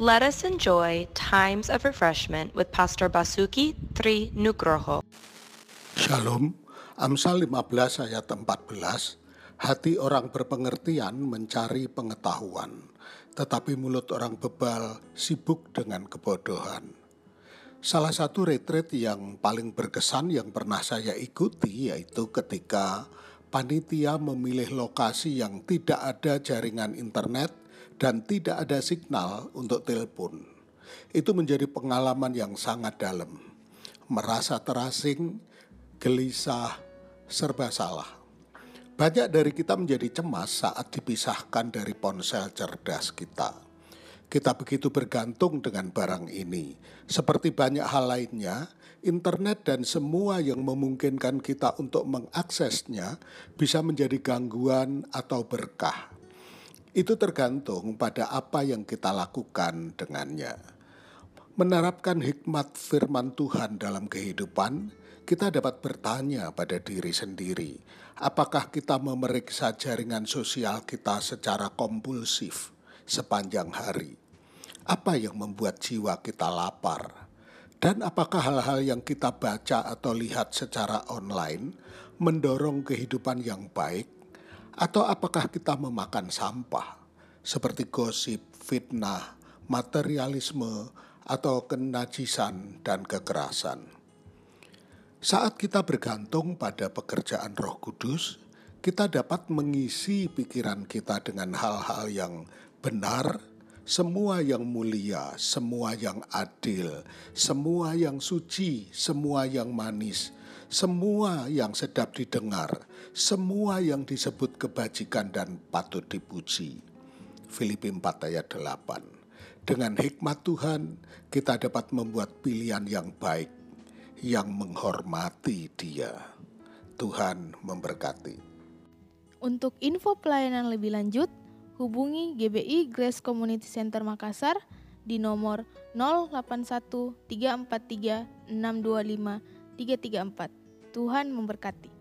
Let us enjoy times of refreshment with Pastor Basuki Tri Nugroho. Shalom, Amsal 15 ayat 14, Hati orang berpengertian mencari pengetahuan, tetapi mulut orang bebal sibuk dengan kebodohan. Salah satu retreat yang paling berkesan yang pernah saya ikuti yaitu ketika panitia memilih lokasi yang tidak ada jaringan internet dan tidak ada signal untuk telepon. Itu menjadi pengalaman yang sangat dalam. Merasa terasing, gelisah, serba salah. Banyak dari kita menjadi cemas saat dipisahkan dari ponsel cerdas kita. Kita begitu bergantung dengan barang ini. Seperti banyak hal lainnya, internet dan semua yang memungkinkan kita untuk mengaksesnya bisa menjadi gangguan atau berkah. Itu tergantung pada apa yang kita lakukan dengannya. Menerapkan hikmat firman Tuhan dalam kehidupan, kita dapat bertanya pada diri sendiri, apakah kita memeriksa jaringan sosial kita secara kompulsif sepanjang hari? Apa yang membuat jiwa kita lapar? Dan apakah hal-hal yang kita baca atau lihat secara online mendorong kehidupan yang baik atau apakah kita memakan sampah seperti gosip, fitnah, materialisme, atau kenajisan dan kekerasan? Saat kita bergantung pada pekerjaan Roh Kudus, kita dapat mengisi pikiran kita dengan hal-hal yang benar, semua yang mulia, semua yang adil, semua yang suci, semua yang manis, semua yang sedap didengar, semua yang disebut kebajikan dan patut dipuji. Filipi 4 ayat 8. Dengan hikmat Tuhan, kita dapat membuat pilihan yang baik, yang menghormati Dia. Tuhan memberkati. Untuk info pelayanan lebih lanjut, hubungi GBI Grace Community Center Makassar di nomor 081 343 625 334. Tuhan memberkati.